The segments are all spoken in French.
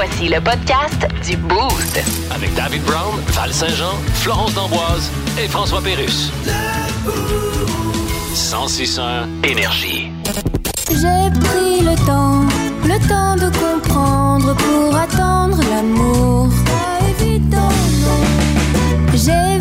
Voici le podcast du Boost. Avec David Brown, Val Saint-Jean, Florence D'Amboise et François Pérus. 1061 Énergie. J'ai pris le temps, le temps de comprendre pour attendre l'amour. Pas évident, non. J'ai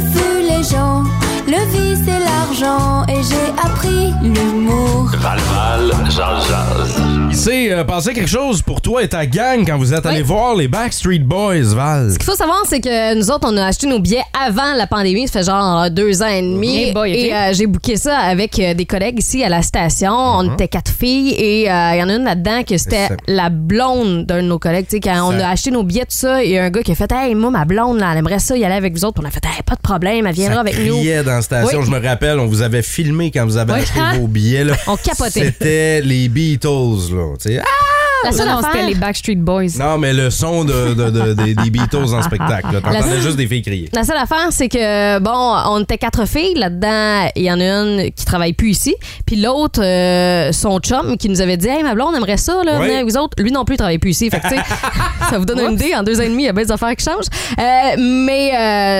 et j'ai appris l'humour. Val Val, Jazz Jazz. Il s'est euh, passé quelque chose pour toi et ta gang quand vous êtes allés voir les Backstreet Boys, Val. Ce qu'il faut savoir, c'est que nous autres, on a acheté nos billets avant la pandémie. Ça fait genre euh, deux ans et demi. Hey boy, ok. Et euh, j'ai booké ça avec euh, des collègues ici à la station. On était quatre filles et euh, il y en a une là-dedans que c'était la blonde d'un de nos collègues. Tu sais, quand on Ça- a acheté nos billets, tout ça, il y a un gars qui a fait Hey, moi, ma blonde, là, elle aimerait ça y aller avec vous autres. Puis on a fait Hey, pas de problème, elle viendra Ça avec nous. criait dans la station. Oui. Je me rappelle, on vous avait filmé quand vous avez acheté vos billets. Là. On capotait. C'était les Beatles. Là. Ah! La seule non, affaire- c'était les Backstreet Boys. Non, mais le son de, de- de- des, des Beatles en spectacle. là. T'entendais juste des filles crier. La seule affaire, c'est que, bon, on était quatre filles. Là-dedans, il y en a une qui travaille plus ici. Puis l'autre, euh, son chum, qui nous avait dit Hey, ma blonde, on aimerait ça, là, Oui. venir avec vous autres. Lui non plus, il travaille plus ici. Fait que, tu sais, ça vous donne une idée. En deux ans et demi, il y a bien des affaires qui changent. Euh, mais,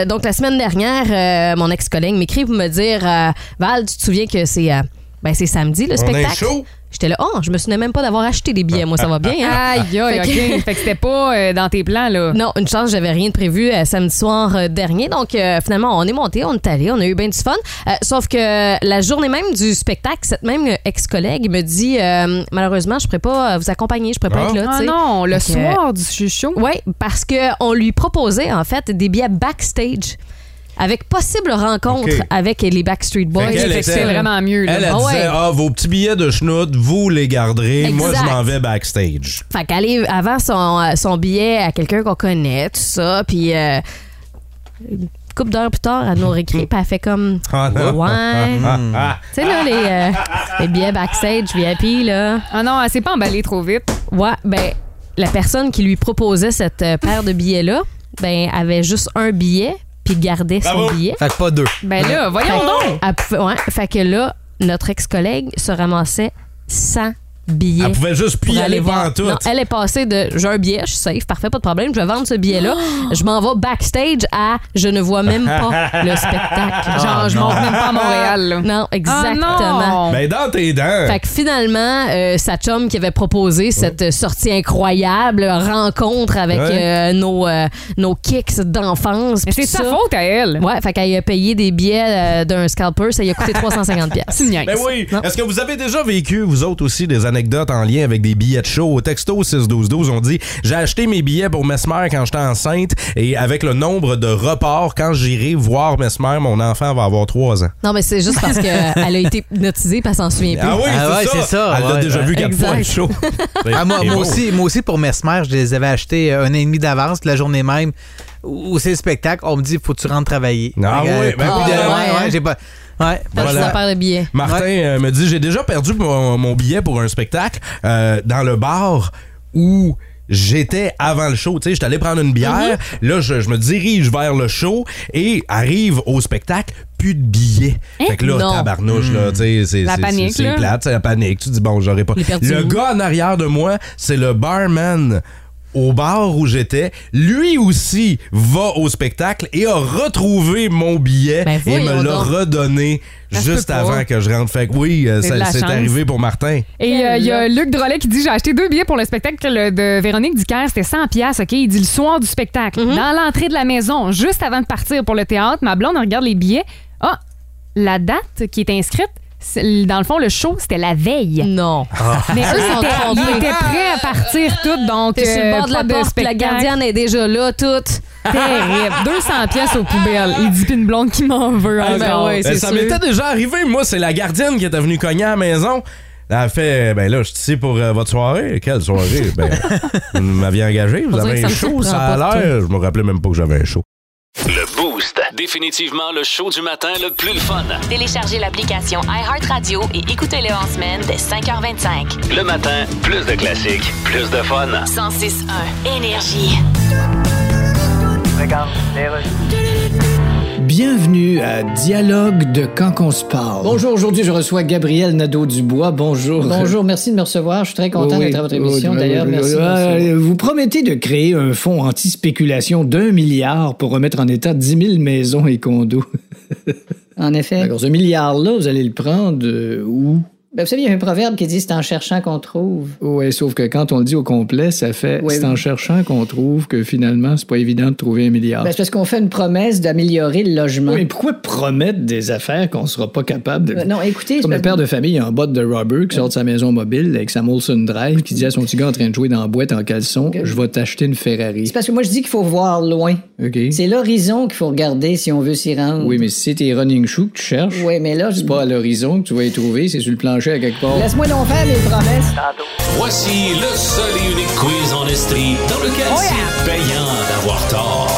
euh, donc, la semaine dernière, euh, mon ex-collègue m'écrit pour me dire euh, Val, tu te souviens que c'est. euh, ben, c'est samedi, le On a un spectacle? show. J'étais là, oh, je me souvenais même pas d'avoir acheté des billets. Moi, ça va bien. hein? Aïe, aïe, Fait que- OK. Fait que c'était pas euh, dans tes plans, là. Non, une chance, j'avais rien de prévu euh, samedi soir euh, dernier. Donc, finalement, on est monté, on est allé, on a eu bien du fun. Sauf que la journée même du spectacle, cette même ex-collègue me dit Malheureusement, je pourrais pas vous accompagner, je pourrais pas être là. Ah non, le soir du show. Oui, parce qu'on lui proposait, en fait, des billets backstage avec possible rencontre avec les Backstreet Boys. C'est vraiment mieux, là. Elle, elle Ah ouais. disait Ah, vos petits billets de schnout, vous les garderez. Moi, je m'en vais backstage. Fait qu'elle est avant son, euh, son billet à quelqu'un qu'on connaît, tout ça, puis euh, une couple d'heures plus tard, elle nous réécrit, puis elle fait comme Ah. Ouais. Ah. Tu sais, là, les, euh, les billets backstage VIP, là. Ah non, elle s'est pas emballée trop vite. Ouais, ben, la personne qui lui proposait cette euh, paire de billets-là, ben, avait juste un billet, puis gardait Bravo. son billet. Fait que pas deux. Ben là, voyons Fait- donc. Ouais, fait que là, notre ex-collègue se ramassait 100 billets. Elle pouvait juste plus y aller voir. tout. Non, elle est passée de j'ai un billet, je suis safe, parfait, pas de problème, je vais vendre ce billet-là. Je m'en vais backstage à je ne vois même pas le spectacle. Genre, je monte même pas à Montréal, là. Non, Ah exactement. non. Ben, dans tes dents. Fait que finalement, euh, sa chum qui avait proposé cette sortie incroyable, rencontre avec Ouais. euh, nos, euh, nos kicks d'enfance. C'est sa ça. faute à elle. Ouais, fait qu'elle a payé des billets euh, d'un scalper, ça lui a coûté 350 pièces. C'est une niaise. Ben oui. Est-ce que vous avez déjà vécu, vous autres aussi, des anecdotes en lien avec des billets de show? Au texto 61212, on dit J'ai acheté mes billets pour Mesmer quand j'étais enceinte et avec le nombre de reports, quand j'irai voir Mesmer, mon enfant va avoir 3 ans. Non, mais c'est juste parce qu'elle a été hypnotisée, puis elle s'en souvient plus. Ah oui, Ah ouais, c'est ça. ça, Elle l'a ouais, déjà ouais. vu quatre Exact. fois le show. Ah, moi, aussi, moi aussi, pour Mesmer, je les avais achetés euh, un an et demi d'avance, la journée même où c'est le spectacle. On me dit, faut que tu rentres travailler. Ah oui, ben oui, hein. ouais, j'ai pas. Ouais. Voilà. paire de billets. Martin euh, me dit J'ai déjà perdu mon, mon billet pour un spectacle euh, dans le bar où. J'étais avant le show, tu sais, j'étais allé prendre une bière. Là, je, je me dirige vers le show et arrive au spectacle, plus de billets. Fait que là, Non. tabarnouche, là, tu sais, c'est plate, c'est la panique. Tu dis, bon, j'aurais pas. Le gars en arrière de moi, c'est le barman au bar où j'étais. Lui aussi va au spectacle et a retrouvé mon billet Ben, et me l'a redonné juste avant que je rentre. Fait que oui, euh, C'est arrivé pour Martin. Et euh, il y a Luc Drolet qui dit J'ai acheté deux billets pour le spectacle de Véronique Dicker. C'était 100 pièces, OK? Il dit le soir du spectacle, dans l'entrée de la maison, juste avant de partir pour le théâtre. Ma blonde regarde les billets. Ah, la date qui est inscrite, dans le fond, le show, c'était la veille. Non. Mais eux, Ils étaient, trompés. ils étaient prêts à partir tout, donc T'es sur le euh, bord de la porte, puis la gardienne est déjà là, toute. Terrible. 200 pièces aux poubelles. Il dit une blonde qui m'en veut Ah, ben ouais, Ben, c'est ça m'était déjà arrivé. Moi, c'est la gardienne qui était venue cogner à la maison. Elle a fait, ben là, je suis ici pour euh, votre soirée. Quelle soirée? Ben, vous m'aviez engagé, vous On avez un show, ça a l'air. Je me rappelais même pas que j'avais un show. Le Boost. Définitivement le show du matin le plus le fun. Téléchargez l'application iHeartRadio et écoutez-le en semaine dès 5h25. Le matin, plus de classiques, plus de fun. 106.1 Énergie. Bienvenue à Dialogue de quand qu'on se parle. Bonjour, aujourd'hui je reçois Gabriel Nadeau-Dubois. Bonjour. Bonjour, merci de me recevoir. Je suis très content Oui, d'être à votre émission. oui, D'ailleurs, merci. Vous promettez de créer un fonds anti-spéculation d'un milliard pour remettre en état 10 000 maisons et condos. En effet. D'accord, ce milliard-là, vous allez le prendre euh, où? Ben, vous savez, il y a un proverbe qui dit c'est en cherchant qu'on trouve. Oui, sauf que quand on le dit au complet, ça fait Oui, c'est oui. en cherchant qu'on trouve que finalement, c'est pas évident de trouver un milliard. Ben, c'est parce qu'on fait une promesse d'améliorer le logement. oui, mais pourquoi promettre des affaires qu'on sera pas capable de. Euh, non, écoutez, Comme le père de famille en botte de rubber qui sort de sa maison mobile avec sa Molson Drive qui dit à son petit gars en train de jouer dans la boîte en caleçon Je vais t'acheter une Ferrari. c'est parce que moi je dis qu'il faut voir loin. OK. C'est l'horizon qu'il faut regarder si on veut s'y rendre. Oui, mais si c'est tes running shoes que tu cherches, Oui, mais là, c'est pas à l'horizon que tu vas y trouver, c'est sur le plancher à quelque part. Laisse-moi donc faire mes promesses. Voici le seul et unique quiz en Estrie dans lequel c'est payant d'avoir tort.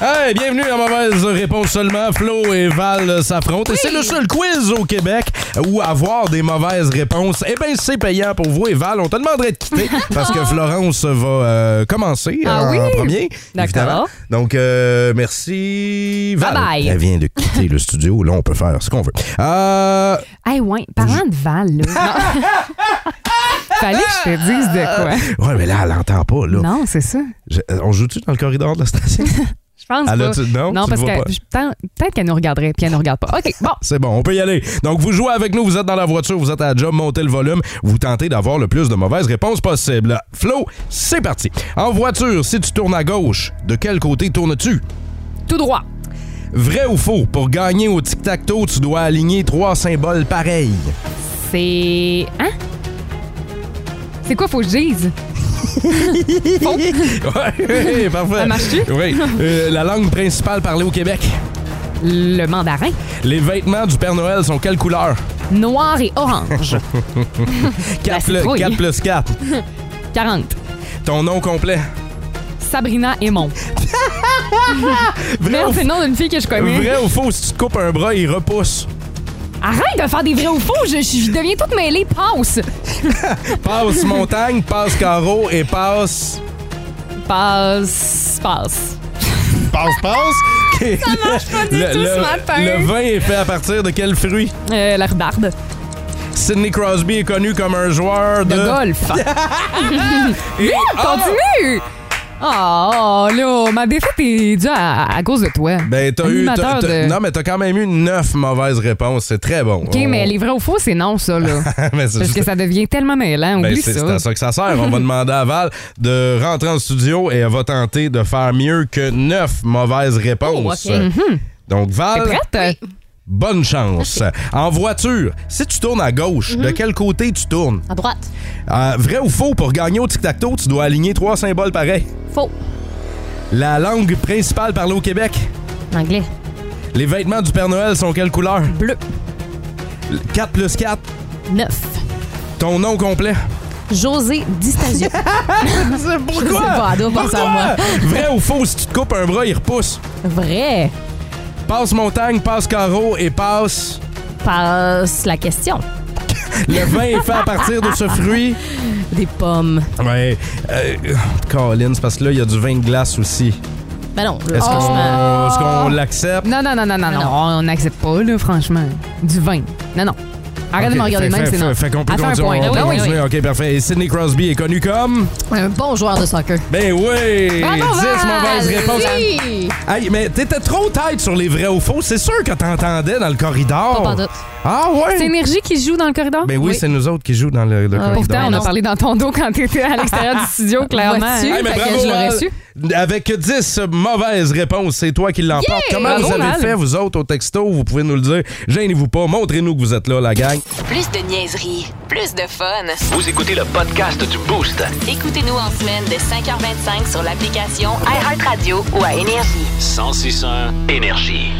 Hey, bienvenue à Mauvaise Réponse seulement. Flo et Val s'affrontent. Et c'est le seul quiz au Québec où avoir des mauvaises réponses, eh bien, c'est payant pour vous. Et Val, on te demanderait de quitter parce que Florence va euh, commencer Ah en, oui? en premier. D'accord. Donc, euh, merci. Val. Bye bye. Elle vient de quitter le studio. Là, on peut faire ce qu'on veut. Euh, Hey, ouais, parlant de Val, là. Fallait que je te dise de quoi. ouais, mais là, elle l'entend pas. Là. Non, c'est ça. Je- euh, on joue-tu dans le corridor de la station? Je pense Elle pas. a-tu- non, tu parce le vois que pas. je- peut- peut-être qu'elle nous regarderait, puis elle nous regarde pas. OK, bon. C'est bon, on peut y aller. Donc, vous jouez avec nous, vous êtes dans la voiture, vous êtes à la job, montez le volume, vous tentez d'avoir le plus de mauvaises réponses possible. Flo, c'est parti. En voiture, si tu tournes à gauche, de quel côté tournes-tu? Tout droit. Vrai ou faux? Pour gagner au tic-tac-toe, tu dois aligner trois symboles pareils. C'est. Hein? C'est quoi, faut que je dise? Ouais, parfait. Ça marche-tu? Oui. Euh, la langue principale parlée au Québec. Le mandarin. Les vêtements du Père Noël sont quelle couleur? Noir et orange. 4, citrouille. plus 4. 40. Ton nom complet? Sabrina Aymon. Vrai Merde, ou c'est le nom d'une fille que je connais. Vrai ou faux, si tu te coupes un bras, il repousse. Arrête de faire des vrais ou faux, je, je deviens toute mêlée. Passe. Passe montagne, passe carreau et passe. Passe. Passe. Passe, passe. Ça marche pas du tout ce matin. Le vin est fait à partir de quel fruit? Euh, la rhubarbe. Sidney Crosby est connu comme un joueur de. De golf. Et- Ah! Continue! Oh, là, ma défaite est due à, à cause de toi. Ben, t'as eu. t'as- Animateur t'as- de- Non, mais t'as quand même eu neuf mauvaises réponses. C'est très bon. OK, mais les vrais ou faux, c'est non, ça, là. Mais c'est Parce juste- que ça devient tellement mêlant. Ben, Oublie c'est c'est ça. à ça que ça sert. On va demander à Val de rentrer en studio et elle va tenter de faire mieux que neuf mauvaises réponses. Oh, ok. Donc, T'es Val, prête? bonne chance. En voiture, si tu tournes à gauche, Mhm. de quel côté tu tournes? À droite. Euh, vrai ou faux, pour gagner au tic-tac-toe, tu dois aligner trois symboles pareils. Faux. La langue principale parlée au Québec. Anglais. Les vêtements du Père Noël sont quelle couleur? Bleu. 4 plus 4. 9. Ton nom complet? José Distasio. Pourquoi? Je sais pas, à moi. Vrai ou faux, si tu te coupes un bras, il repousse. Vrai. Passe montagne, passe carreau et passe. Passe la question. Le vin est fait à partir de ce fruit? Des pommes. Ouais. Euh, Colin, c'est parce que là, il y a du vin de glace aussi. Ben non, Est-ce qu'on est-ce qu'on l'accepte? Non, non, non, non, non, non. Non. On n'accepte pas, là, franchement. Du vin. Non, non. Arrête de me Ok, regarder de fait- même, fait- c'est non. Fait qu'on peut un continuer. point. on peut Oui, continuer. OK, parfait. Et Sidney Crosby est connu comme... Un bon joueur de soccer. Ben oui! Bravo, 10 Val! mauvaises réponses. Oui. Hey, mais t'étais trop tête sur les vrais ou faux. C'est sûr que t'entendais dans le corridor. Pas pantoute. Ah C'est ouais? Énergie qui joue dans le corridor? Ben oui, Oui. c'est nous autres qui jouent dans le, le Ah, corridor. Pourtant, on a parlé dans ton dos quand t'étais à l'extérieur du studio, clairement. Vois-tu? Hey, mais Fait que bravo, je l'aurais su. Avec 10 mauvaises réponses, c'est toi qui l'emporte. Yeah! Comment Bravo, vous avez fait, vous autres, au texto? Vous pouvez nous le dire. Gênez-vous pas. Montrez-nous que vous êtes là, la gang. Plus de niaiserie, plus de fun. Vous écoutez le podcast du Boost. Écoutez-nous en semaine de 5h25 sur l'application iHeartRadio ou à Énergie. 1061 Énergie.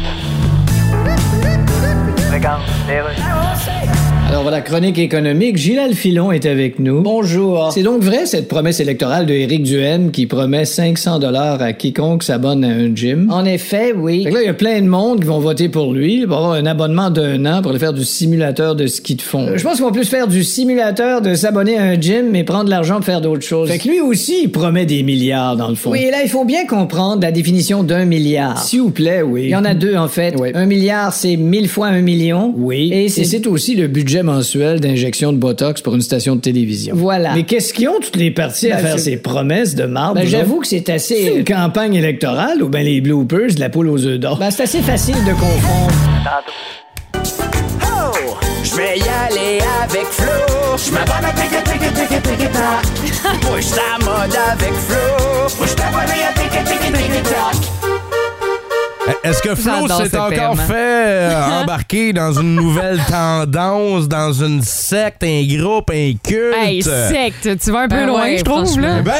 legal, bêbado. Alors voilà, chronique économique, Gilles Filon est avec nous. Bonjour. C'est donc vrai cette promesse électorale de Éric Duhem qui promet 500 dollars à quiconque s'abonne à un gym? En effet, oui. Fait que là, il y a plein de monde qui vont voter pour lui, pour avoir un abonnement d'un an pour aller faire du simulateur de ski de fond. Euh, Je pense qu'on va plus faire du simulateur de s'abonner à un gym mais prendre l'argent pour faire d'autres choses. Fait que lui aussi, il promet des milliards dans le fond. Oui, et là, il faut bien comprendre la définition d'un milliard. S'il vous plaît, oui. Il y en a deux, en fait. Oui. Un milliard, c'est mille fois un million. Oui. Et c'est aussi le budget mensuel d'injection de Botox pour une station de télévision. Voilà. Mais qu'est-ce qu'ils ont toutes les parties à Ben, faire c'est- ces promesses de marbre? Ben, j'avoue que c'est C'est assez... une campagne électorale ou ben les bloopers de la poule aux œufs d'or? Ben, c'est assez facile de confondre. Oh, je vais y aller avec Flo. Je m'abonne à Tiki Tiki Tiki Tiki Tac. Push ta mode avec Flo. Push ta mode à Tiki Tiki Tiki Tac. Est-ce que Flo s'est encore fait euh, embarquer dans une nouvelle tendance, dans une secte, un groupe, un culte? Hey, secte, tu vas un peu Ben loin, ouais, je trouve, là. Ben,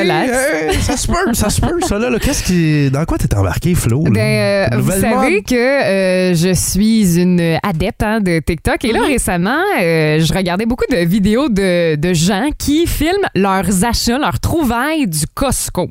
Relax. euh, ça se peut, ça se peut, ça là. là. Qu'est-ce qui, dans quoi t'es embarqué, Flo? là? Ben, euh, vous savez que euh, je suis une adepte hein, de TikTok. Et là, Mm-hmm. récemment, euh, je regardais beaucoup de vidéos de, de gens qui filment leurs achats, leurs trouvailles du Costco.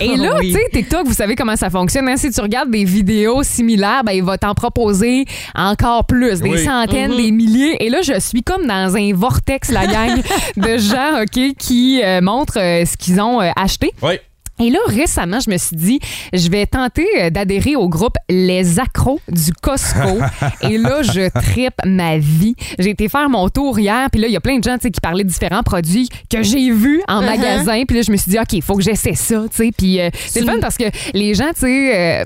Et là, Oui. tu sais, TikTok, vous savez comment ça fonctionne. hein? Si tu regardes des vidéos similaires, ben, il va t'en proposer encore plus, des Oui. centaines, des milliers. Et là, je suis comme dans un vortex, la gang de gens, OK, qui euh, montrent euh, ce qu'ils ont euh, acheté. Oui. Et là, récemment, je me suis dit, je vais tenter euh, d'adhérer au groupe Les Accros du Costco. et là, je tripe ma vie. J'ai été faire mon tour hier, puis là, il y a plein de gens tu sais, qui parlaient de différents produits que j'ai vus en magasin. Puis là, je me suis dit, OK, il faut que j'essaie ça. tu sais. Puis euh, c'est le fun parce que les gens, tu sais, euh,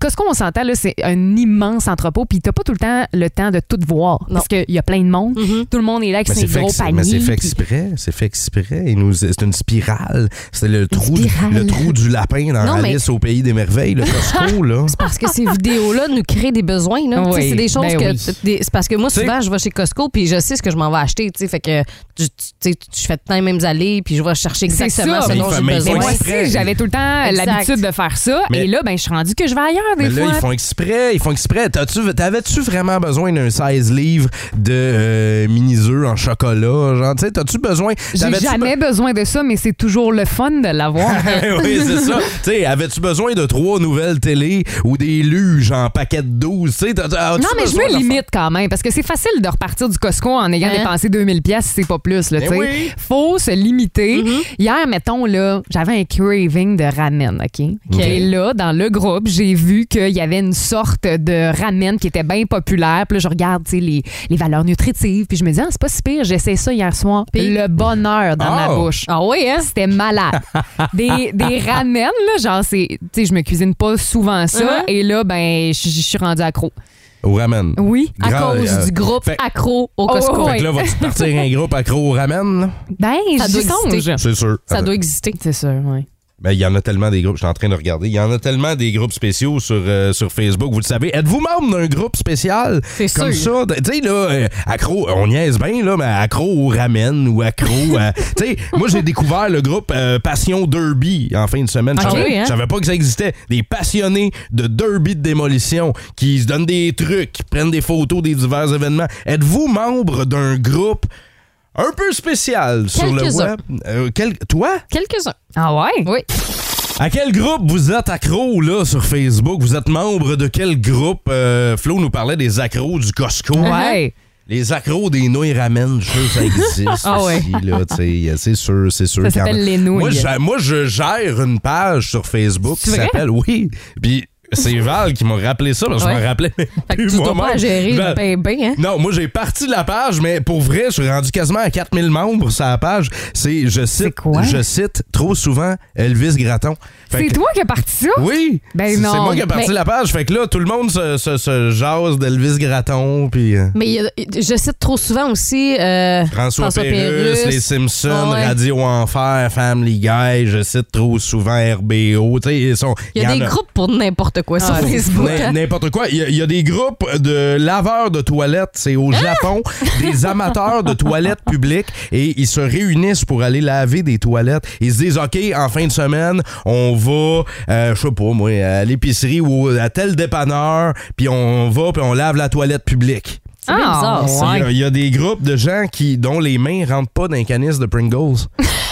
Costco, on s'entend, là, c'est un immense entrepôt, puis t'as pas tout le temps le temps de tout voir. Parce qu'il y a plein de monde. Tout le monde est là avec ses c'est fait, gros paniers. mais c'est fait puis- exprès, c'est fait exprès. C'est une spirale. C'est le trou, du- spirale. Le trou du lapin dans Non, mais- Alice au pays des merveilles, le Costco là. C'est parce que ces vidéos-là nous créent des besoins. Là. Oui, c'est des choses ben que. oui. des- c'est parce que moi, Tu sais- souvent, je vais chez Costco puis je sais ce que je m'en vais acheter. tu sais, Fait que tu sais, je fais tout le temps les mêmes allées puis je vais chercher C'est exactement ça. ce Mais dont j'ai mais Mais besoin. moi aussi, j'avais tout le temps Exact. l'habitude de faire ça. Mais- et là, ben, je suis rendue que je vais ailleurs des Mais là, fois. ils font exprès, ils font exprès. T'as-tu- T'avais-tu vraiment besoin d'un 16 livres de euh, mini-œufs en chocolat? Genre, tu sais, t'as-tu besoin? J'ai jamais besoin de ça, mais c'est toujours le fun de l'avoir. oui, c'est ça. Tu sais, avais-tu besoin de trois nouvelles télé ou des luges en paquet de 12? Tu sais, t'as- as-tu non, mais je besoin me de- limite quand même, parce que c'est facile de repartir du Costco en ayant Hein? dépensé 2000 pièces si c'est pas plus. Là, Ben tu sais. oui. Faut se limiter. Mm-hmm. Hier, mettons, là, j'avais un craving de ramen, OK? Et là, dans le groupe, j'ai vu qu'il y avait une sorte de ramen qui était bien populaire. Puis là, je regarde, tu sais, les, les valeurs nutritives. Puis je me dis, ah, c'est pas si pire, j'essaie ça hier soir. Puis- le bonheur dans ma Oh. bouche. Ah oui, hein? C'était malade. Des, des ramen, là, genre, c'est. Tu sais, je me cuisine pas souvent ça. Uh-huh. Et là, ben, je je suis rendue accro. Au ramen. Oui. À Grand- cause euh, du groupe fait- accro au Oh, Costco. oh, Fait que là, vas-tu partir un groupe accro au ramen? là? Ben, Ça j'y doit songe. exister. C'est sûr. Ça doit exister. C'est sûr, oui. Ben, il y en a tellement des groupes, je suis en train de regarder. Il y en a tellement des groupes spéciaux sur, euh, sur Facebook, vous le savez. Êtes-vous membre d'un groupe spécial? C'est comme sûr. ça? Tu sais, là, euh, accro, on niaise bien, là, mais accro au ramen ou accro à. tu sais, moi, j'ai découvert le groupe euh, Passion Derby en fin de semaine. Je savais, hein? je savais pas que ça existait. Des passionnés de derby de démolition qui se donnent des trucs, qui prennent des photos des divers événements. Êtes-vous membre d'un groupe un peu spécial sur le Quelques-uns. web? Euh, quel- toi? Quelques-uns. Ah ouais? Oui. À quel groupe vous êtes accro là sur Facebook? Vous êtes membre de quel groupe? Euh, Flo nous parlait des accros du Costco. Ouais. Les accros des nouilles ramen, je suis sûr que ça existe Ah ouais. aussi, là, tu sais, c'est sûr, c'est sûr. Ça qu'il y en a. s'appelle les nouilles. Moi, je, moi, je gère une page sur Facebook qui C'est vrai? s'appelle Oui. Puis c'est Val qui m'a rappelé ça, parce que je m'en rappelais Fait que tu dois pas gérer Val- ben ben, hein? non, moi j'ai parti de la page, mais pour vrai, je suis rendu quasiment à 4000 membres sur la page. C'est, je cite, quoi? je cite trop souvent Elvis Gratton. C'est que- toi qui as parti ça? oui, Ben c'est non, c'est moi qui ai parti mais- la page. Fait que là, tout le monde se, se, se jase d'Elvis Gratton, puis euh, Mais a- je cite trop souvent aussi euh, François, François Pérusse. Les Simpsons, Ouais. Radio Enfer, Family Guy. Je cite trop souvent RBO. Il y a des groupes pour n'importe quoi sur Ah, Facebook. N- hein. N'importe quoi. Il y, a, il y a des groupes de laveurs de toilettes. C'est au Japon. des amateurs de toilettes publiques. Et ils se réunissent pour aller laver des toilettes. Ils se disent, OK, en fin de semaine, on va, euh, je sais pas, moi, à l'épicerie ou à tel dépanneur. Puis on va, puis on lave la toilette publique. Ah, bizarre. Il y a- il y, a des groupes de gens qui dont les mains rentrent pas dans les canisses de Pringles.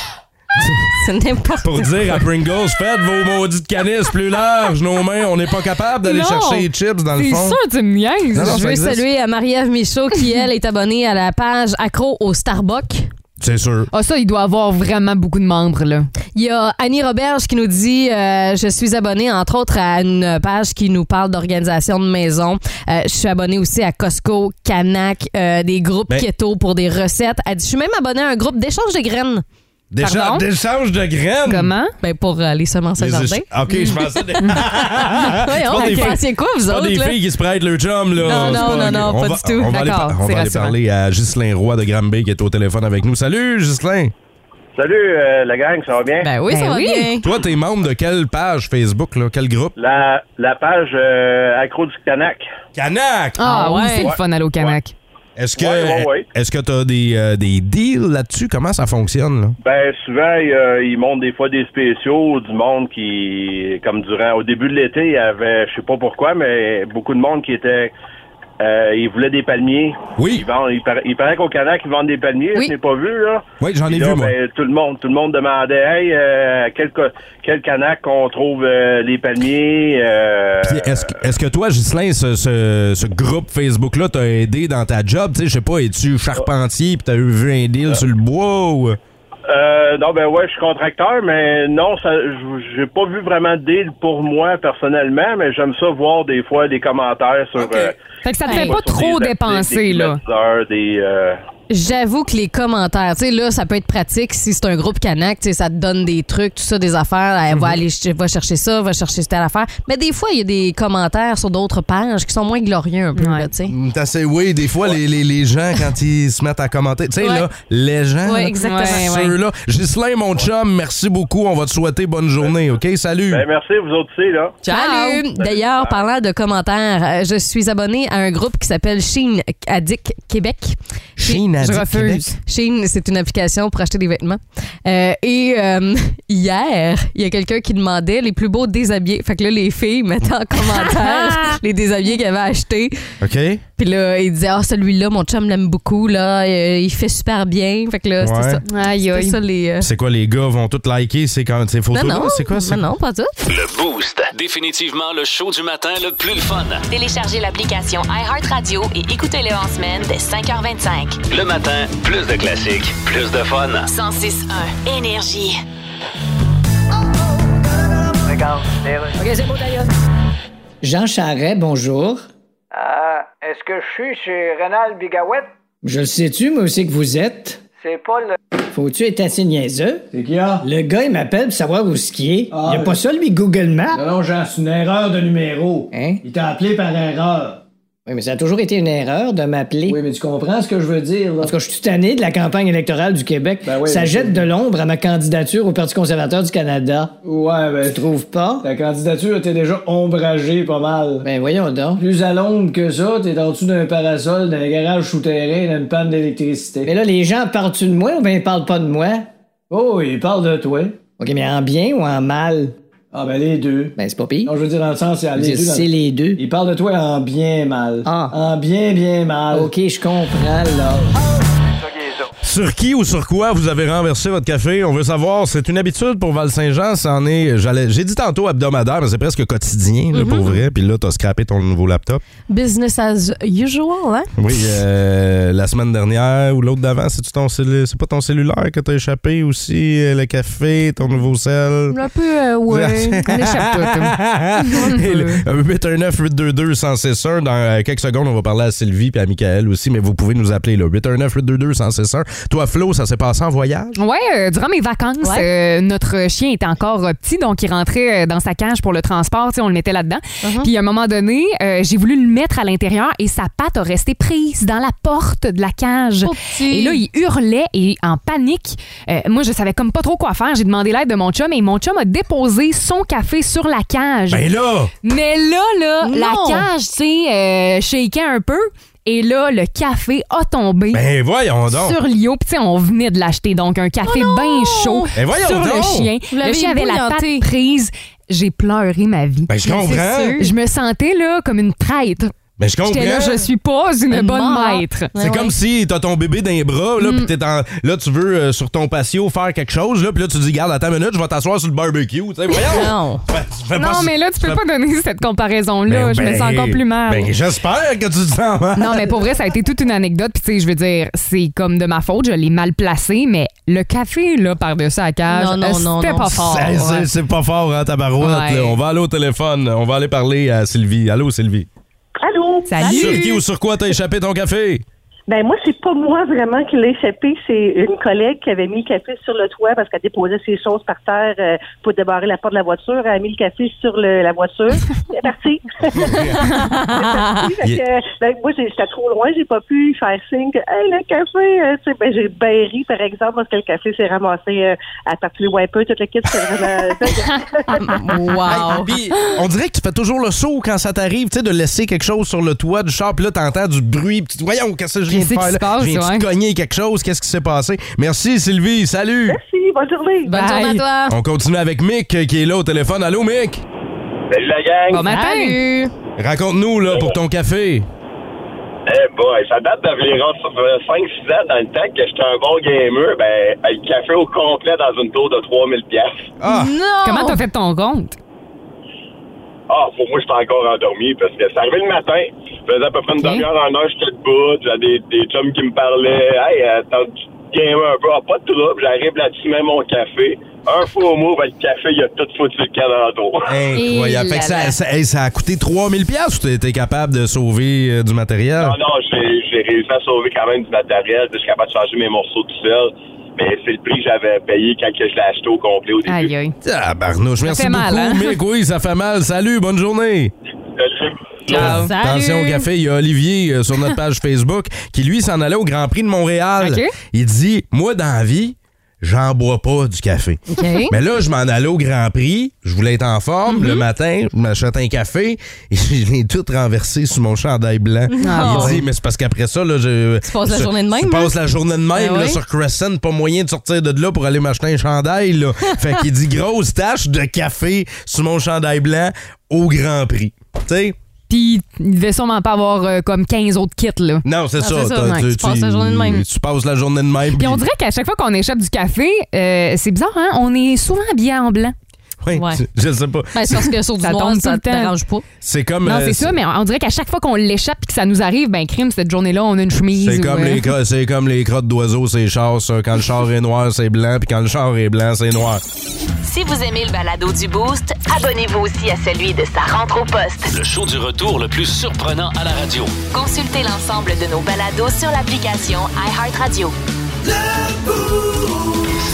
C'est n'importe Pour dire à Pringles, faites vos maudites canisses plus larges, nos mains, on n'est pas capable d'aller Non. chercher les chips dans le C'est fond. sûr, tu me niaises. Non, non, Je ça veux existe. saluer Marie-Ève Michaud qui, elle, est abonnée à la page Accro au Starbucks. C'est sûr. Ah, ça, il doit avoir vraiment beaucoup de membres, là. Il y a Annie Roberge qui nous dit euh, Je suis abonnée, entre autres, à une page qui nous parle d'organisation de maison. Euh, je suis abonnée aussi à Costco, Canac, euh, des groupes Ben- keto pour des recettes. Elle dit Je suis même abonnée à un groupe d'échange de graines. Pardon? D'échange de graines. Comment? Ben, pour euh, les semences à jardin. OK, je pensais. des- Voyons, pas des vous filles- pensiez quoi, vous pas autres? des là? filles qui se prêtent le chum, là. Non, non, pas- non, non, on pas va- du tout. On va aller, on c'est va aller parler à Ghislain Roy de Granby qui est au téléphone avec nous. Salut, Ghislain. Salut, euh, la gang, ça va bien? Ben oui, ça Ben va oui. bien. Toi, t'es membre de quelle page Facebook, là? Quel groupe? La, la page euh, Accro du Canac. Canac! Ah, Ah oui, ouais. c'est le fun à l'eau Canac. Est-ce que Ouais, ouais, ouais. est-ce que t'as des, euh, des deals là-dessus? Comment ça fonctionne, là? Ben, souvent, euh, ils montent des fois des spéciaux du monde qui, comme durant, au début de l'été, il y avait, je sais pas pourquoi, mais beaucoup de monde qui était, euh, ils voulaient des palmiers. Oui. Ils vendent, il, paraît, il paraît qu'au Canac, ils vendent des palmiers. Oui. Je n'ai pas vu, là. Oui, j'en ai là, vu, moi. ben, tout le monde, tout le monde demandait, hey, euh, quel, quel Canac qu'on trouve euh, les palmiers, euh, est-ce que, est-ce que toi, Ghislain, ce, ce, ce groupe Facebook-là t'a aidé dans ta job? Tu sais, je sais pas, es-tu charpentier puis t'as eu vu un deal sur le bois ou... Euh, non, ben ouais, je suis contracteur, mais non, ça, j'ai pas vu vraiment de deal pour moi personnellement, mais j'aime ça voir des fois des commentaires sur. euh, Fait que ça te fait pas trop dépenser, là. Des euh, J'avoue que les commentaires, tu sais, là, ça peut être pratique si c'est un groupe Canac, tu sais, ça te donne des trucs, tout ça, des affaires. Elle Mhm. va aller va chercher ça, va chercher telle affaire. Mais des fois, il y a des commentaires sur d'autres pages qui sont moins glorieux un peu, Ouais. là, tu sais. Mm, t'as oui, des fois, les, les, les gens, quand ils se mettent à commenter, tu sais, Ouais. là, les gens, Ouais, là, exactement. Ouais, ouais. ceux-là. Ghislain, mon chum, merci beaucoup. On va te souhaiter bonne journée, OK? Salut! Ben merci, vous autres aussi, là. Salut! D'ailleurs, parlant de commentaires, euh, je suis abonnée à un groupe qui s'appelle Chine Addict Québec. Je refuse. Québec. Shein, c'est une application pour acheter des vêtements. Euh, et euh, hier, il y a quelqu'un qui demandait les plus beaux déshabillés. Fait que là, les filles mettaient en commentaire les déshabillés qu'elles avaient achetés. OK? Puis là, ils disaient Ah, celui-là, mon chum l'aime beaucoup. Là, Euh, il fait super bien. Fait que là, c'était Ouais. ça. Aïe, aïe. ça les. euh, C'est quoi, les gars vont tous liker ces, quand- ces Non, photos-là? non, C'est quoi? c'est- non, non, pas tout. Le Boost. Définitivement le show du matin le plus le fun. Téléchargez l'application iHeartRadio et écoutez-le en semaine dès 5h25. Le matin, plus de classiques, plus de fun. 106.1 Énergie. Jean Charret, bonjour. Ah, est-ce que je suis chez Renal Bigawet? Je le sais-tu, moi aussi que vous êtes? C'est pas le. Faut-tu être assez niaiseux? C'est qui, a? Le gars, il m'appelle pour savoir où ce qui est. Ah, il a pas ça, lui, Google Maps? Non, non, Jean, c'est une erreur de numéro. Hein? Il t'a appelé par erreur. Oui, mais ça a toujours été une erreur de m'appeler. Oui, mais tu comprends ce que je veux dire, là? En tout cas, je suis tanné de la campagne électorale du Québec. Ben oui, ça jette de l'ombre à ma candidature au Parti conservateur du Canada. Ouais, ben, Tu trouves pas? ta candidature était déjà ombragée pas mal. Ben voyons donc. Plus à l'ombre que ça, t'es en dessous d'un parasol, d'un garage souterrain, d'une panne d'électricité. Mais là, les gens parlent-tu de moi ou bien ils parlent pas de moi? Oh, il parle de toi. OK, mais en bien ou en mal? Ah, ben, les deux. Ben, c'est pas pire. Non, je veux dire, dans le sens, a les deux. dans- C'est les deux. Il parle de toi en bien mal. Ah. En bien, bien mal. OK, je comprends, là. Sur qui ou sur quoi vous avez renversé votre café? On veut savoir. C'est une habitude pour Val-Saint-Jean. C'en est, j'allais, j'ai dit tantôt hebdomadaire, mais c'est presque quotidien, là, pour vrai. Puis là, t'as scrappé ton nouveau laptop. Business as usual, hein? Oui, euh, la semaine dernière ou l'autre d'avant, c'est ton c'est pas ton cellulaire que t'as échappé aussi, euh, le café, ton nouveau sel? Un peu, euh, ouais. On échappe tout. Et le- euh, 819-822-161. Dans euh, quelques secondes, on va parler à Sylvie et à Michael aussi, mais vous pouvez nous appeler là. 819-822-161. Toi, Flo, ça s'est passé en voyage? Ouais, euh, durant mes vacances, euh, notre chien était encore euh, petit, donc il rentrait dans sa cage pour le transport. On le mettait là-dedans. Puis à un moment donné, euh, j'ai voulu le mettre à l'intérieur et sa patte a resté prise dans la porte de la cage. Et là, il hurlait et en panique. euh, moi, je savais comme pas trop quoi faire. J'ai demandé l'aide de mon chum et mon chum a déposé son café sur la cage. Ben là! Mais là, là, Non. la cage, tu sais, euh, shakeait un peu. Et là, le café a tombé Ben voyons donc! sur Lio. Puis, tu sais, on venait de l'acheter. Donc, un café bien chaud Ben voyons sur le chien. Vous Le chien avait la patte prise. J'ai pleuré ma vie. Ben je comprends! Je me sentais là comme une traître. Mais je comprends. Là, je suis pas une Une bonne mort. maître. C'est comme si t'as ton bébé dans les bras, là, Mm. puis t'es en- là, tu veux euh, sur ton patio faire quelque chose, là, puis là, tu dis, garde, attends une minute, je vais t'asseoir sur le barbecue. Tu sais, voyons! Non. Fais- fais Non, pas- mais là, tu peux fais- pas donner cette comparaison-là. Ben, je me ben, sens encore plus mal. Ben, j'espère que tu te sens mal. Non, mais pour vrai, ça a été toute une anecdote. Puis, tu sais, je veux dire, c'est comme de ma faute, je l'ai mal placé, mais le café, là, par-dessus la cage, Non, non, euh, non, c'était non. pas fort. C'est- c'est- ouais. C'est pas fort, hein, tabarouette. Ouais. là. On va aller au téléphone. On va aller parler à Sylvie. Allô, Sylvie. Sur qui ou sur quoi t'as échappé ton café? Ben moi, c'est pas moi vraiment qui l'ai échappé, c'est une collègue qui avait mis le café sur le toit parce qu'elle déposait ses choses par terre euh, pour débarrer la porte de la voiture. Elle a mis le café sur le- la voiture. Elle est partie. Elle est partie. Fait que, ben, moi, j'ai- j'étais trop loin, j'ai pas pu faire signe que hey, le café, euh, tu sais, ben, j'ai bien ri, par exemple, parce que le café s'est ramassé euh, à partir du wiper, toute le kit, c'était vraiment. Wow. Puis, on dirait que tu fais toujours le saut quand ça t'arrive, tu sais, de laisser quelque chose sur le toit du char, puis là, t'entends du bruit, puis tu te dis, voyons, qu'est-ce que je viens de Qu'est-ce qui là? passe, Je viens ouais? de cogner quelque chose, qu'est-ce qui s'est passé? Merci, Sylvie, salut! Merci, bonne journée. Bonne journée à toi. On continue avec Mick euh, qui est là au téléphone. Allô, Mick? Salut la gang! Bon matin! Salut. Raconte-nous, là, pour ton café. Eh boy, ça date d'environ 5-6 ans dans le temps que j'étais un bon gamer, ben, le café au complet dans une tour de 3000 pièces. Ah! Non. Comment t'as fait ton compte? Ah, pour moi, j'étais encore endormi parce que c'est arrivé le matin. Ça faisait à peu près une Ok. demi-heure, en heure, j'étais debout. J'avais des, des chums qui me parlaient. Hey, attends, tu gamer un peu. Ah, pas de trouble. J'arrive là-dessus, mets mon café. Un faux mot, ben, le café, il a tout foutu le cadeau. Incroyable. Fait que ça, ça, hey, ça a coûté 3000 pièces ou t'as été capable de sauver euh, du matériel? Non, non, j'ai j'ai réussi à sauver quand même du matériel. Je suis capable de changer mes morceaux tout seul. Mais c'est le prix que j'avais payé quand que je l'ai acheté au complet au début. Aïe, aïe. Ah, barnouche, merci fait beaucoup, mal, hein? Mick. Oui, ça fait mal. Salut, bonne journée. Ciao. Salut. Attention au café, il y a Olivier euh, sur notre page Facebook qui, lui, s'en allait au Grand Prix de Montréal. OK. Il dit Moi, dans la vie, j'en bois pas du café. OK. Mais là, je m'en allais au Grand Prix. Je voulais être en forme. Mm-hmm. Le matin, je m'achète un café et je l'ai tout renversé sur mon chandail blanc. Ah, il dit, mais c'est parce qu'après ça, là, je. Tu passes la je- journée de même, Tu hein? passes la journée de même, Ah là, oui? sur Crescent. Pas moyen de sortir de là pour aller m'acheter un chandail, là. fait qu'il dit, grosse tache de café sur mon chandail blanc au Grand Prix. Sais? Puis, il devait sûrement pas avoir euh, comme 15 autres kits, là. Non, c'est ça. Ouais, tu passes la journée de même. Tu passes la journée de même. Puis on dirait qu'à chaque fois qu'on échappe du café, euh, c'est bizarre, hein? On est souvent habillé en blanc. Ouais, Ouais. Je sais pas. Ben, c'est parce que sur du Ça noir, ça le te temps. dérange pas. C'est comme. Non, euh, c'est ça, mais on dirait qu'à chaque fois qu'on l'échappe et que ça nous arrive, ben, crime, cette journée-là, on a une chemise. C'est comme, euh, les c'est comme les crottes d'oiseaux, c'est chars. ça. Quand le char est noir, c'est blanc. Puis quand le char est blanc, c'est noir. Si vous aimez le balado du Boost, abonnez-vous aussi à celui de sa rentre au poste. Le show du retour le plus surprenant à la radio. Consultez l'ensemble de nos balados sur l'application iHeartRadio.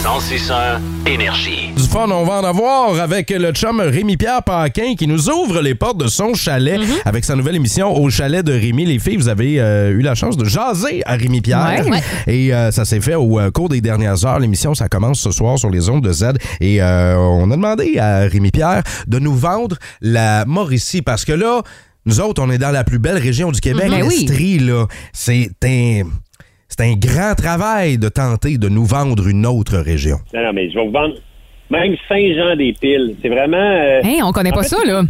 1061 Énergie. Du fun, on va en avoir avec le chum Rémi-Pierre Paquin qui nous ouvre les portes de son chalet Mhm. avec sa nouvelle émission au chalet de Rémi. Les filles, vous avez euh, eu la chance de jaser à Rémi-Pierre. Ouais. Ouais. Et euh, ça s'est fait au euh, cours des dernières heures. L'émission, ça commence ce soir sur les ondes de Z. Et euh, on a demandé à Rémi-Pierre de nous vendre la Mauricie parce que là, nous autres, on est dans la plus belle région du Québec. Ben oui. l'Estrie, là. C'est un... C'est un grand travail de tenter de nous vendre une autre région. Non, non, mais je vais vous vendre même Saint-Jean-des-Piles. C'est vraiment... euh, Hein, on connaît pas fait, ça, là.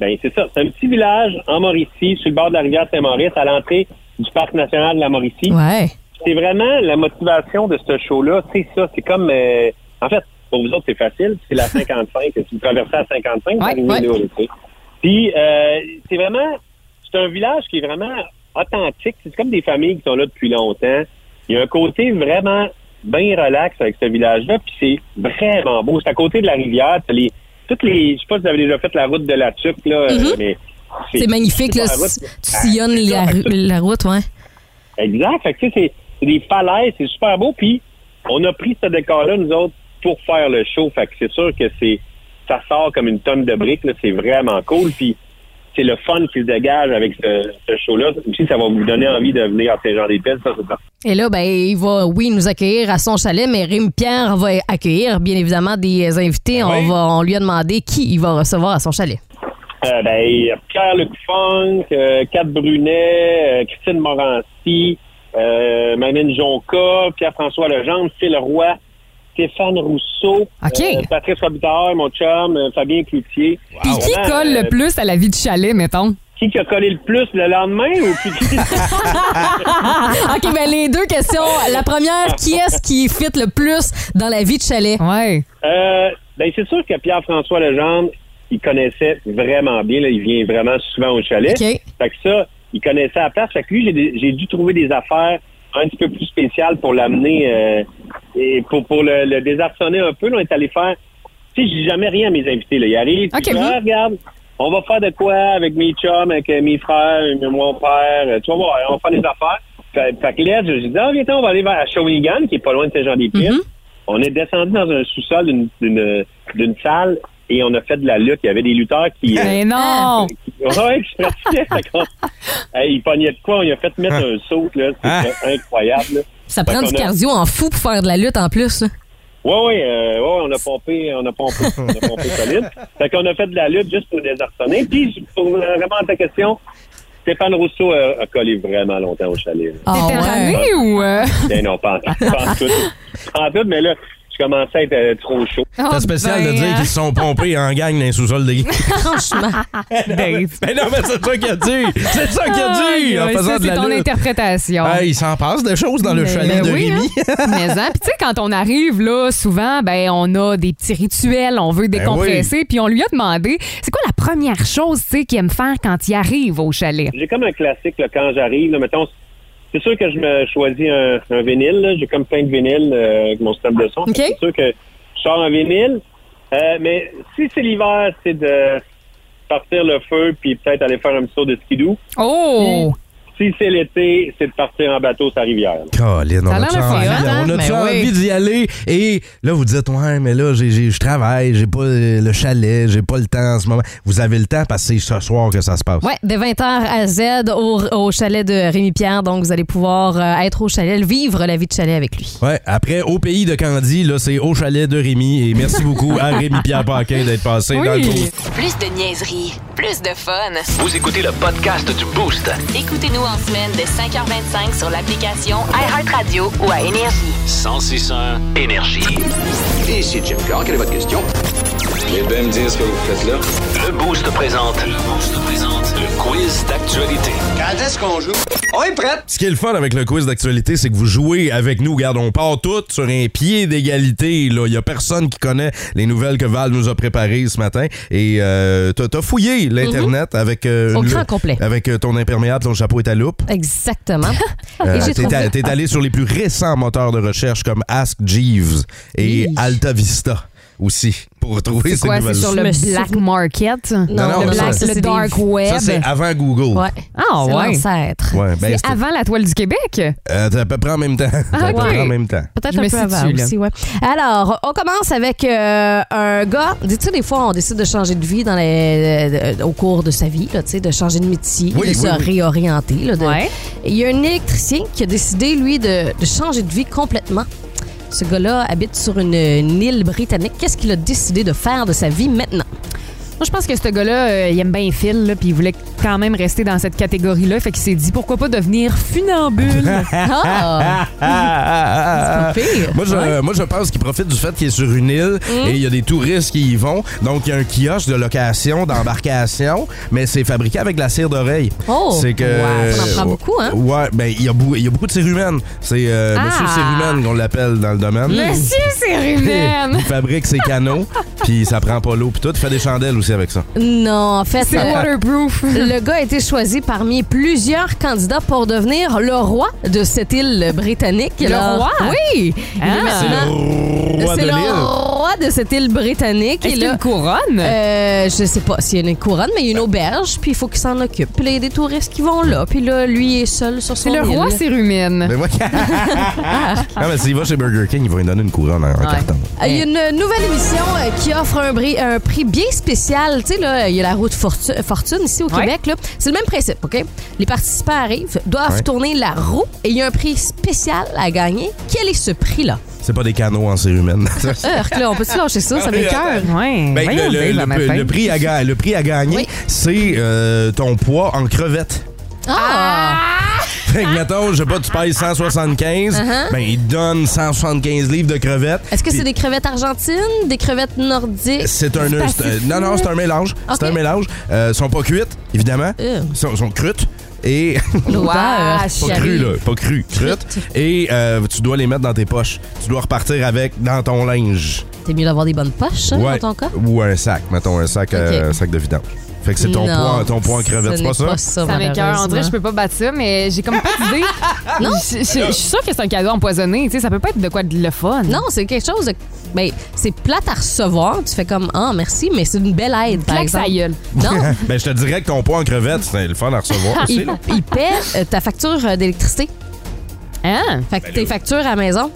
Ben, c'est ça. C'est un petit village en Mauricie, sur le bord de la rivière Saint-Maurice, à l'entrée du parc national de la Mauricie. Ouais. C'est vraiment la motivation de ce show-là. C'est ça. C'est comme... euh, en fait, pour vous autres, c'est facile. C'est la 55. si vous traversez à 55, vous Ouais, arrivez ouais. là. Puis, euh, c'est vraiment... C'est un village qui est vraiment authentique. C'est comme des familles qui sont là depuis longtemps. Il y a un côté vraiment bien relax avec ce village-là, puis c'est vraiment beau. C'est à côté de la rivière. T'as les, toutes les, je sais pas si vous avez déjà fait la route de la Tuque, là, Mhm. euh, mais C'est magnifique, là. pas la route. Tu sillonnes Ah, la, ru- la route, ouais. Exact. Fait que, tu sais, c'est, des falaises, c'est super beau. Puis, on a pris ce décor-là, nous autres, pour faire le show. Fait que c'est sûr que c'est, ça sort comme une tonne de briques. Là. C'est vraiment cool. Puis, c'est le fun qui se dégage avec ce, ce show-là. Aussi, ça va vous donner envie de venir à Saint-Jean-des-Piles. Ça, c'est parfait. Et là, ben, il va, oui, nous accueillir à son chalet, mais Rémi Pierre va accueillir, bien évidemment, des invités. On, va, on lui a demandé qui il va recevoir à son chalet. Euh, ben, il y a Pierre-Luc Funk, euh, Kat Brunet, euh, Christine Morancy, euh, Jonca, Pierre-François Legendre, Phil Roy, Stéphane Rousseau, euh, Patrice Robitaille, mon chum, euh, Fabien Cloutier. Puis qui Vraiment, colle euh, le plus à la vie de chalet, mettons? qui qui a collé le plus le lendemain ou qui... qui- OK, ben les deux questions. La première, qui est-ce qui fit le plus dans la vie de chalet? Ouais. Euh, ben, c'est sûr que Pierre-François Legendre, il connaissait vraiment bien. Là, il vient vraiment souvent au chalet. OK. Fait que ça, il connaissait la place. Fait que lui, j'ai dû trouver des affaires un petit peu plus spéciales pour l'amener euh, et pour, pour le, le désarçonner un peu. Là, on est allé faire... Tu sais, je dis jamais rien à mes invités. Là. Il arrive, OK, puis il dit, oui. Ah, regarde, on va faire de quoi avec mes chums, avec euh, mes frères, mon père. Euh, Tu vas voir, on va faire des affaires. Fait, fait que là, j'ai dit, ah, viens, on va aller vers à Shawinigan, qui est pas loin de Saint-Jean-des-Pieds. On est descendu dans un sous-sol d'une salle et on a fait de la lutte. Il y avait des lutteurs qui... euh, Mais non! Ouais, qui pratiquaient. Hey, il pognait de quoi? On lui a fait mettre un saut, là. C'était incroyable, là. Ça Fait prend du a- cardio en fou pour faire de la lutte en plus. là. Ouais, ouais, euh, ouais, on a pompé, on a pompé, on a pompé solide. Fait qu'on a fait de la lutte juste pour désarçonner. Puis, pour répondre à ta question, Stéphane Rousseau a, a collé vraiment longtemps au chalet. là. T'étais tanné ou. euh? Ben non, pas en tout. Pas en tout. Pas en tout, mais là, je commençais à être euh, trop chaud. C'est spécial de dire qu'ils se sont pompés en gang dans les sous-sols de Franchement. Dave. Mais non, mais c'est ça qu'il a dit! C'est ça qu'il a dit! En faisant ça, de c'est la ton lutte. interprétation. Ah, il s'en passe des choses dans le chalet ben de oui, Rémi. hein. Mais hein, puis tu sais, quand on arrive là, souvent, ben on a des petits rituels, on veut Ben décompresser, puis on lui a demandé, c'est quoi la première chose, tu sais, qu'il aime faire quand il arrive au chalet? J'ai comme un classique là, quand j'arrive. là, Mettons, c'est sûr que je me choisis un, un vinyle. là. J'ai comme plein de vinyles euh, avec mon système de son. OK. C'est sûr que je sors un vinyle. Euh, mais si c'est l'hiver, c'est de partir le feu puis peut-être aller faire un petit tour de skidoo. Oh! Si c'est l'été, c'est de partir en bateau sur la rivière. Colin, on Ça a envie, hein? on a-tu Ben oui. envie d'y aller? Et là, vous dites, ouais, mais là, je travaille, j'ai pas euh, le chalet, j'ai pas le temps en ce moment. Vous avez le temps parce que c'est ce soir que ça se passe. Ouais, de 20h à Z au, au chalet de Rémi Pierre. Donc, vous allez pouvoir euh, être au chalet, vivre la vie de chalet avec lui. Ouais, après, au pays de Candy, là, c'est au chalet de Rémi. Et merci beaucoup à Rémi-Pierre Paquin d'être passé dans le Oui. cours. Plus de niaiserie, plus de fun. Vous écoutez le podcast du Boost. Écoutez-nous en semaine de 5h25 sur l'application iHeartRadio ou à Énergie. 1061 Énergie. Ici Jim Carr, quelle est votre question? Eh bien me dire ce que vous faites là? Le Boost présente. Le Boost présente. Le quiz d'actualité. Quand est-ce qu'on joue? On est prête! Ce qui est le fun avec le quiz d'actualité, c'est que vous jouez avec nous. Regarde, on part toutes sur un pied d'égalité. Il y a personne qui connaît les nouvelles que Val nous a préparées ce matin. Et euh, t'as t'as fouillé l'Internet avec, euh, Au une grand loupe- complet. avec euh, ton imperméable, ton chapeau et ta loupe. Exactement. Euh, Et j'ai T'es trouvé- a- t'es allé sur les plus récents moteurs de recherche comme Ask Jeeves et Alta Vista aussi pour trouver C'est ces quoi, c'est nouvelles. sur Je le black market? Non, non, le, black- ça, le c'est dark des- web? Ça, c'est avant Google. Ouais. Ah, C'est ouais. l'ancêtre. Ouais, ben, c'est avant la toile du Québec? euh, à peu près en même temps. T'es à peu ok. près en même temps. Peut-être un peu avant là. aussi, ouais. Alors, on commence avec euh, un gars. Tu sais, des fois, on décide de changer de vie dans les, euh, au cours de sa vie, là, tu sais, de changer de métier, Oui, de oui, se oui. réorienter. là, de- Il y a un électricien qui a décidé, lui, de, de changer de vie complètement. Ce gars-là habite sur une, île britannique. Qu'est-ce qu'il a décidé de faire de sa vie maintenant? Moi, je pense que ce gars-là, euh, il aime bien Phil, puis il voulait quand même rester dans cette catégorie-là. Fait qu'il s'est dit, pourquoi pas devenir funambule? Ah! Ah, C'est pas pire. Moi, je, Ouais. moi, je pense qu'il profite du fait qu'il est sur une île et il y a des touristes qui y vont. Donc, il y a un kiosque de location, d'embarcation, mais c'est fabriqué avec de la cire d'oreille. Oh! C'est que. Ouais, ça en prend beaucoup, hein? Ouais, ben, il y, a beaucoup- il y a beaucoup de cérumen. C'est euh, Ah! Monsieur Cérumen qu'on l'appelle dans le domaine. Monsieur Cérumen! Il fabrique ses canaux, puis ça prend pas l'eau, puis tout. Il fait des chandelles aussi avec ça. Non, en fait, C'est euh, waterproof. Le gars a été choisi parmi plusieurs candidats pour devenir le roi de cette île britannique. Le Alors, roi? Oui! Il Ah. Roi C'est de le l'île. roi de cette île britannique. Est-ce qu'il a une couronne? euh, je sais pas s'il y a une couronne, mais il y a une auberge, puis il faut qu'il s'en occupe. Puis là, il y a des touristes qui vont là, puis là, lui il est seul sur son c'est le île. roi Cérumen. Mais moi, ah, mais s'il va chez Burger King, ils vont lui donner une couronne en, Ouais. carton. Euh, Il y a une nouvelle émission euh, qui offre un, bri- un prix bien spécial. Tu sais, là, il y a la route Fortu- Fortune ici au Ouais. Québec. C'est le même principe, OK? Les participants arrivent, doivent Ouais. tourner la roue et il y a un prix spécial à gagner. Quel est ce prix-là? C'est pas des canaux en. Urk, là, on peut-tu lâcher ça? Ça m'écoeure. Ouais. Ben, le, prix à, ga- le prix à gagner, Oui. c'est euh, ton poids en crevettes. Ah! Fait que, mettons, je sais pas, tu payes 175, Uh-huh. ben, ils te donnent 175 livres de crevettes. Est-ce que Puis c'est des crevettes argentines, des crevettes nordiques? C'est un, c'est non non c'est un mélange Ok. c'est un mélange euh, sont pas cuites évidemment Ew. sont, sont crutes et L'odeur. pas chérie. crues là pas crues crutes et euh, tu dois les mettre dans tes poches tu dois repartir avec dans ton linge T'es mieux d'avoir des bonnes poches, hein, dans ton cas? ou un sac mettons un sac euh, Ok. un sac de vidange fait que c'est ton Non, poids ton poids en ce crevettes c'est pas ça? pas ça. On dirait que je peux pas battre ça, mais j'ai comme pas d'idée. Non. Je, je- je suis sûre que c'est un cadeau empoisonné. Tu sais, ça peut pas être de quoi de le fun. Non, c'est quelque chose de. Ben, c'est plate à recevoir. Tu fais comme, ah, merci, mais c'est une belle aide, par Claque exemple. gueule. Non. ben je te dirais que ton poids en crevettes c'est le fun à recevoir aussi il, là. il paie euh, ta facture euh, d'électricité. Hein? Fait que tes factures à la maison,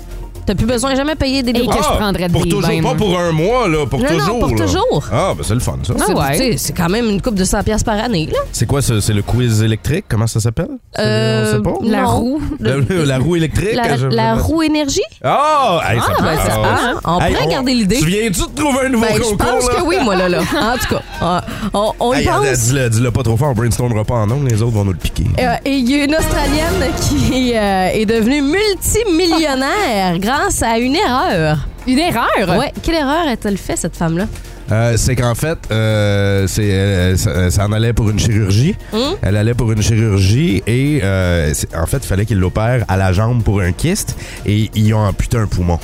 t'as plus besoin de jamais payer des lois. que je prendrais pour des toujours bains, pas moi. pour un mois là pour Non, non, toujours pour là. toujours. ah ben c'est le fun ça C'est- ouais. tu sais, C'est quand même une coupe de 100$ piastres par année, là. c'est quoi ce- c'est le quiz électrique? Comment ça s'appelle? C'est- Euh, on sait pas? La non. roue. La, la roue électrique La, je- la je- roue énergie? Ah! Hey, ça Ah, peut- ben, ça ah, peut, hein? On Hey, pourrait garder l'idée. Tu viens-tu de trouver un nouveau Ben, je concours? pense là? que oui, moi, là, là. En tout cas, euh, on, on y Hey, pense. Dis-le dis-le pas trop fort, on brainstormera pas en ondes, les autres vont nous le piquer. Euh, et il y a une Australienne qui euh, est devenue multimillionnaire grâce à une erreur. Une erreur? Ouais, quelle erreur a-t-elle fait, cette femme-là? Euh, c'est qu'en fait, euh, c'est, euh, ça, ça en allait pour une chirurgie. Hum? Elle allait pour une chirurgie et euh, en fait, il fallait qu'il l'opère à la jambe pour un kyste et ils ont amputé un poumon.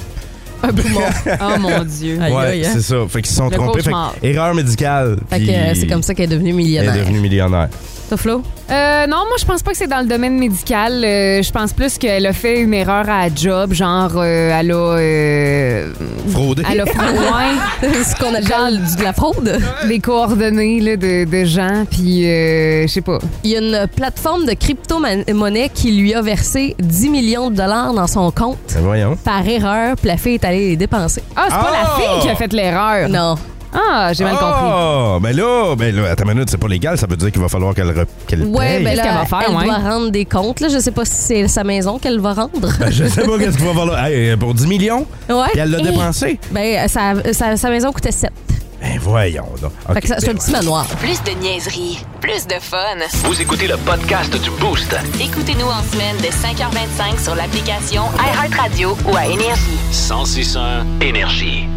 Un poumon. oh mon Dieu. Ouais, hein? c'est ça. Fait qu'ils se sont Le trompés. Fait que erreur médicale. Fait que euh, c'est comme ça qu'elle est devenue Elle millionnaire. est devenue millionnaire. Toi, Flo? Euh, non, moi, je pense pas que c'est dans le domaine médical. Euh, je pense plus qu'elle a fait une erreur à la job. Genre, euh, elle a. euh, Fraudé. elle a fraudé. ouais. ce qu'on appelle du- de la fraude. Des coordonnées là, de, de gens, puis euh, je sais pas. Il y a une plateforme de crypto-monnaie qui lui a versé 10 millions de dollars dans son compte Ben voyons. par erreur, puis la fille est allée les dépenser. Ah, c'est pas la Ah! fille qui a fait l'erreur. Non. Ah, j'ai mal compris. Ah, ben là, ben là, attends une minute, c'est pas légal, ça veut dire qu'il va falloir qu'elle re- qu'elle Ouais, paye. ben Qu'est-ce là, qu'elle va faire, elle ouais? doit rendre des comptes. Là. Je sais pas si c'est sa maison qu'elle va rendre. Ben, je sais pas qu'est-ce qu'il va falloir. Hey, pour 10 millions? Ouais. Puis elle l'a dépensé? Ben, sa, sa- sa maison coûtait 7. Ben voyons donc. Fait Ok, que ça- c'est un ben, petit manoir. Plus de niaiserie, plus de fun. Vous écoutez le podcast du Boost. Écoutez-nous en semaine de 5h25 sur l'application iHeartRadio ou à Énergie. 1061 Énergie.